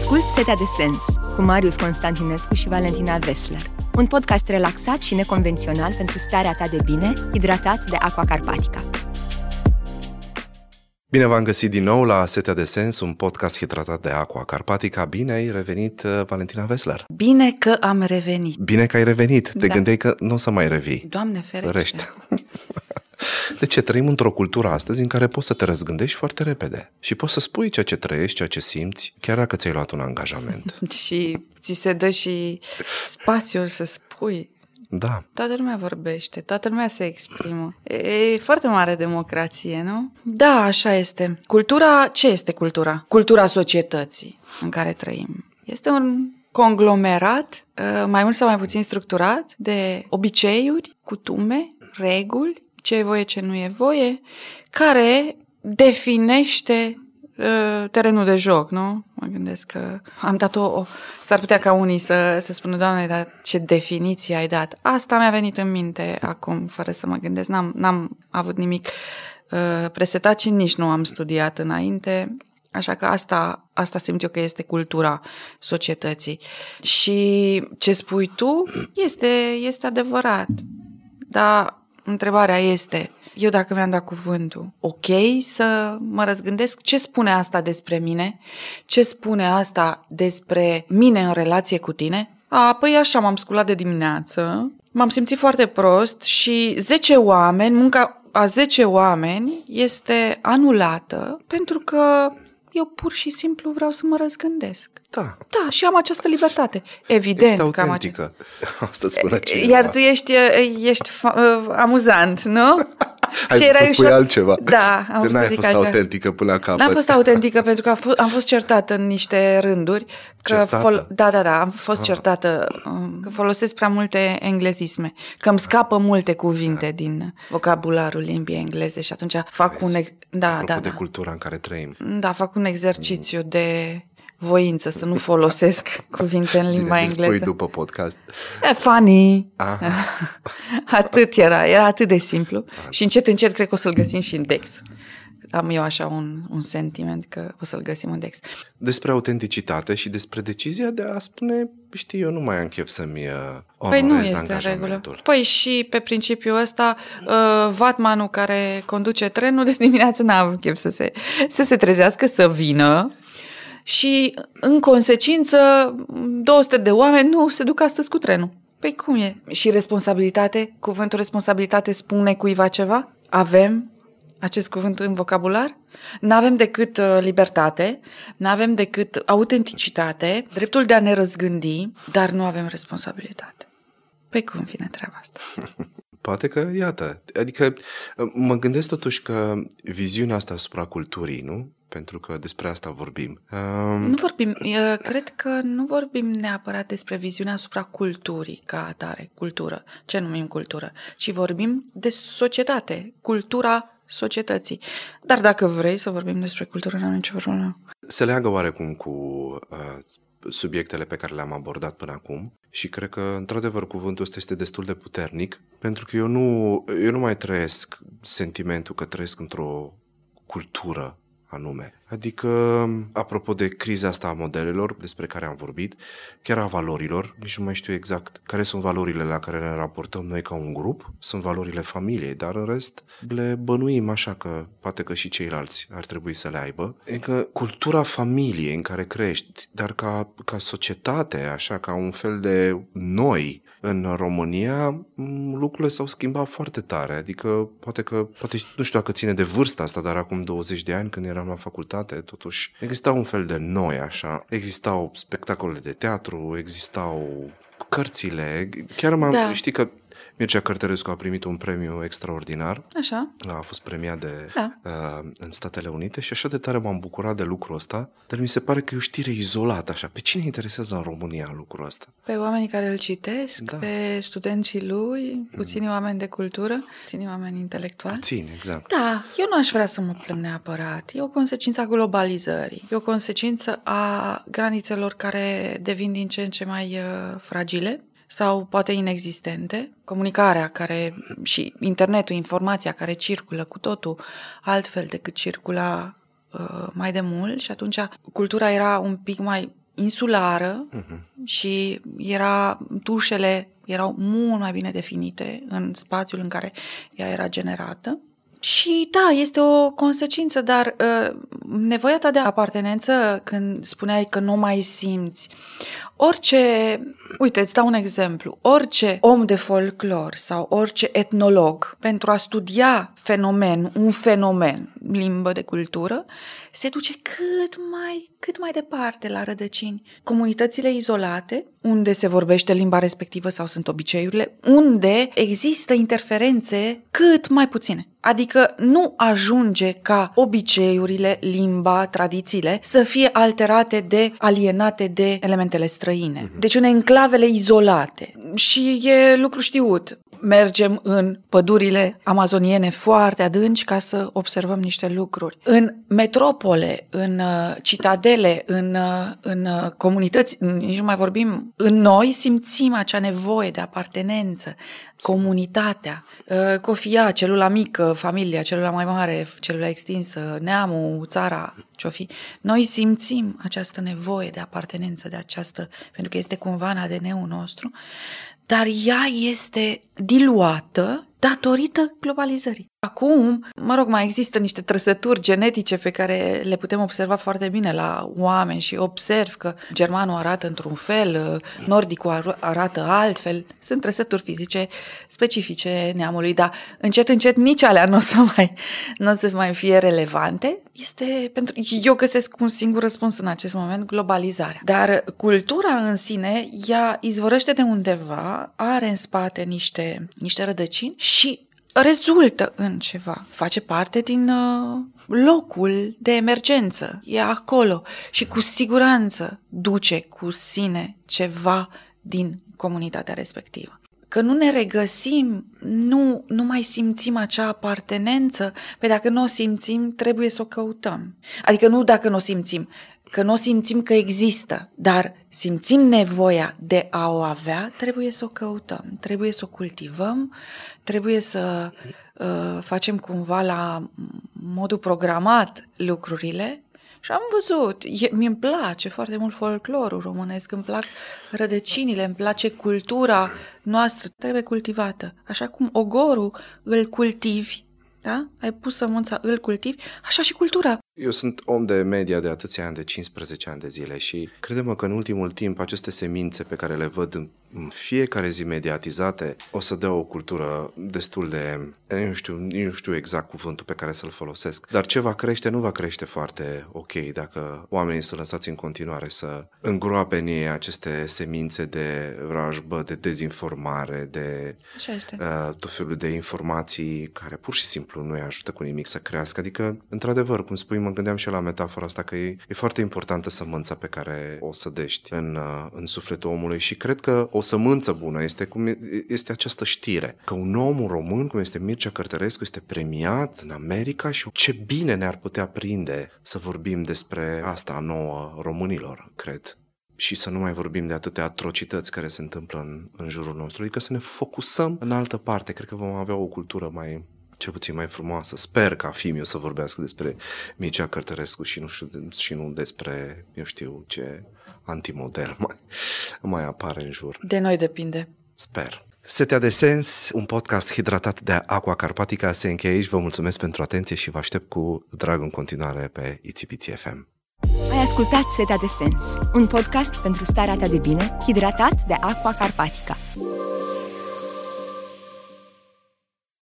Ascult Setea de Sens cu Marius Constantinescu și Valentina Vesler. Un podcast relaxat și neconvențional pentru starea ta de bine, hidratat de Aqua Carpatica. Bine v-am găsit din nou la Setea de Sens, un podcast hidratat de Aqua Carpatica. Bine ai revenit, uh, Valentina Vesler. Bine că am revenit. Bine că ai revenit. Te Da. gândeai că nu o să mai revii. Doamne ferește. Rărește. De ce? Trăim într-o cultură astăzi în care poți să te răzgândești foarte repede și poți să spui ceea ce trăiești, ceea ce simți, chiar dacă ți-ai luat un angajament. Și ți se dă și spațiul să spui. Da, Toată lumea vorbește, toată lumea se exprimă. E foarte mare democrație, nu? Da, așa este. Cultura, ce este cultura? Cultura societății în care trăim. Este un conglomerat, uh, mai mult sau mai puțin structurat, de obiceiuri, cutume, reguli, ce e voie, ce nu e voie, care definește uh, terenul de joc, nu? Mă gândesc că am dat o... o s-ar putea ca unii să, să spună, Doamne, dar ce definiție ai dat? Asta mi-a venit în minte acum, fără să mă gândesc. N-am, n-am avut nimic uh, presetat și nici nu am studiat înainte. Așa că asta, asta simt eu că este cultura societății. Și ce spui tu este, este adevărat. Dar întrebarea este, eu dacă mi-am dat cuvântul, ok să mă răzgândesc ce spune asta despre mine? Ce spune asta despre mine în relație cu tine? A, păi așa, m-am sculat de dimineață, m-am simțit foarte prost și 10 oameni, munca a 10 oameni este anulată pentru că eu pur și simplu vreau să mă răzgândesc. da. Da, și am această libertate. Evident Ești că am autentică. O să-ți spună cineva. Iar tu ești, ești fa- uh, amuzant, nu? Hai Și să erai spui ușor- altceva. Da, am Că vrut să n-ai zic fost altceva. autentică până la capăt. N-am fost autentică pentru că am fost, am fost certată în niște rânduri. Că Certată? da, da, da, am fost certată um, că folosesc prea multe englezisme, că îmi scapă multe cuvinte din vocabularul limbii engleze și atunci fac un... ex- Da, Apropo da, de da. cultura în care trăim. Da, fac un exercițiu de voință să nu folosesc cuvinte în limba Bine, îl spui engleză. după podcast. E funny. Aha. Atât era, era atât de simplu. Și încet, încet cred că o să-l găsim și în Dex. Am eu așa un, un sentiment că o să-l găsim în Dex. Despre autenticitate și despre decizia de a spune, știi, eu nu mai am chef să-mi uh, Păi nu onorez este în regulă. angajamentul. Păi și pe principiul ăsta, uh, Vatmanul care conduce trenul de dimineață n-a avut chef să se, să se trezească, să vină și în consecință 200 de oameni nu se duc astăzi cu trenul. Păi cum e? Și responsabilitate? Cuvântul responsabilitate spune cuiva ceva? Avem acest cuvânt în vocabular? Nu avem decât uh, libertate, nu avem decât autenticitate, dreptul de a ne răzgândi, dar nu avem responsabilitate. Păi cum vine treaba asta? Poate că, iată, adică mă gândesc totuși că viziunea asta asupra culturii, nu? Pentru că despre asta vorbim. Um, Nu vorbim, eu cred că nu vorbim neapărat despre viziunea asupra culturii ca atare, cultură, ce numim cultură, ci vorbim de societate, cultura societății. Dar dacă vrei să vorbim despre cultură, n-am nicio problemă. se leagă oarecum cu uh, subiectele pe care le-am abordat până acum și cred că, într-adevăr, cuvântul ăsta este destul de puternic, pentru că eu nu, eu nu mai trăiesc sentimentul că trăiesc într-o cultură anume. Adică, apropo de criza asta a modelelor despre care am vorbit, chiar a valorilor, nici nu mai știu exact care sunt valorile la care ne raportăm noi ca un grup, sunt valorile familiei, dar în rest le bănuim așa că poate că și ceilalți ar trebui să le aibă. Adică cultura familiei în care crești, dar ca, ca societate, așa, ca un fel de noi în România, m, lucrurile s-au schimbat foarte tare. Adică, poate că, poate, nu știu dacă ține de vârsta asta, dar acum 20 de ani, când eram la facultate, totuși, exista un fel de noi, așa. Existau spectacole de teatru, existau cărțile. Chiar m-am, Da. știi că Mircea Cărtărescu a primit un premiu extraordinar Așa? a fost premiat de, Da. uh, în Statele Unite și așa de tare m-am bucurat de lucrul ăsta, dar mi se pare că e o știre izolată așa. Pe cine interesează în România lucrul ăsta? Pe oamenii care îl citesc, Da. da. pe studenții lui, puțini oameni de cultură, puțini oameni intelectuali. Puțin, exact. Da, eu nu aș vrea să mă plâng neapărat. E o consecință a globalizării. E o consecință a granițelor care devin din ce în ce mai uh, fragile sau poate inexistente. Comunicarea care și internetul, informația care circulă cu totul altfel decât circula uh, mai de mult și atunci cultura era un pic mai insulară uh-huh. și era tușele erau mult mai bine definite în spațiul în care ea era generată. Și da, este o consecință, dar uh, nevoia ta de apartenență, când spuneai că nu mai simți, orice, uite, îți dau un exemplu, orice om de folclor sau orice etnolog, pentru a studia fenomen, un fenomen, limbă de cultură, se duce cât mai, cât mai departe la rădăcini. Comunitățile izolate, unde se vorbește limba respectivă sau sunt obiceiurile, unde există interferențe cât mai puține. Adică nu ajunge ca obiceiurile, limba, tradițiile să fie alterate de, alienate de elementele străine. Mhm. Deci în enclavele izolate. Și e lucru știut mergem în pădurile amazoniene foarte adânci ca să observăm niște lucruri. În metropole, în uh, citadele, în, uh, în uh, comunități, nici nu mai vorbim, în noi simțim acea nevoie de apartenență, comunitatea, cofia, celula mică, familia, celula mai mare, celula extinsă, neamul, țara, ce-o fi. Noi simțim această nevoie de apartenență, de această, pentru că este cumva în ADN-ul nostru dar ea este diluată datorită globalizării. Acum, mă rog, mai există niște trăsături genetice pe care le putem observa foarte bine la oameni și observ că germanul arată într-un fel, nordicul arată altfel. Sunt trăsături fizice specifice neamului, dar încet, încet nici alea nu o să mai, nu o să mai fie relevante. Este pentru... Eu găsesc un singur răspuns în acest moment, globalizarea. Dar cultura în sine, ea izvorăște de undeva, are în spate niște, niște rădăcini și rezultă în ceva, face parte din uh, locul de emergență, e acolo. Și cu siguranță duce cu sine ceva din comunitatea respectivă. Că nu ne regăsim, nu, nu mai simțim acea apartenență, pe dacă nu o simțim, trebuie să o căutăm. Adică nu dacă nu o simțim, că nu o simțim că există, dar simțim nevoia de a o avea, trebuie să o căutăm, trebuie să o cultivăm, trebuie să uh, facem cumva la modul programat lucrurile și am văzut, mi îmi place foarte mult folclorul românesc, îmi plac rădăcinile, îmi place cultura noastră, trebuie cultivată. Așa cum ogorul îl cultivi, da? Ai pus sămânța, îl cultivi, așa și cultura. Eu sunt om de media de atâția ani, de 15 ani de zile și credem că în ultimul timp aceste semințe pe care le văd în în fiecare zi mediatizate o să dea o cultură destul de, nu știu, nu știu exact cuvântul pe care să-l folosesc, dar ce va crește nu va crește foarte ok dacă oamenii să lăsați în continuare să îngroape în ei aceste semințe de rajbă, de dezinformare, de uh, tot felul de informații care pur și simplu nu îi ajută cu nimic să crească. Adică, într-adevăr, cum spui, mă gândeam și la metafora asta că e, e foarte importantă sămânța pe care o sădești în, uh, în sufletul omului și cred că o sămânță bună este, cum este această știre. Că un om, un român, cum este Mircea Cărtărescu, este premiat în America și ce bine ne-ar putea prinde să vorbim despre asta nouă românilor, cred și să nu mai vorbim de atâtea atrocități care se întâmplă în, în jurul nostru, adică să ne focusăm în altă parte. Cred că vom avea o cultură mai, cel puțin mai frumoasă. Sper ca Fimiu să vorbească despre Mircea Cărtărescu și nu, știu, și nu despre, eu știu ce, antimodel mai, mai apare în jur. De noi depinde. Sper. Setea de Sens, un podcast hidratat de Aqua Carpatica se încheie aici. Vă mulțumesc pentru atenție și vă aștept cu drag în continuare pe Itibiții FM. Ai ascultat Setea de Sens, un podcast pentru starea ta de bine, hidratat de Aqua Carpatica.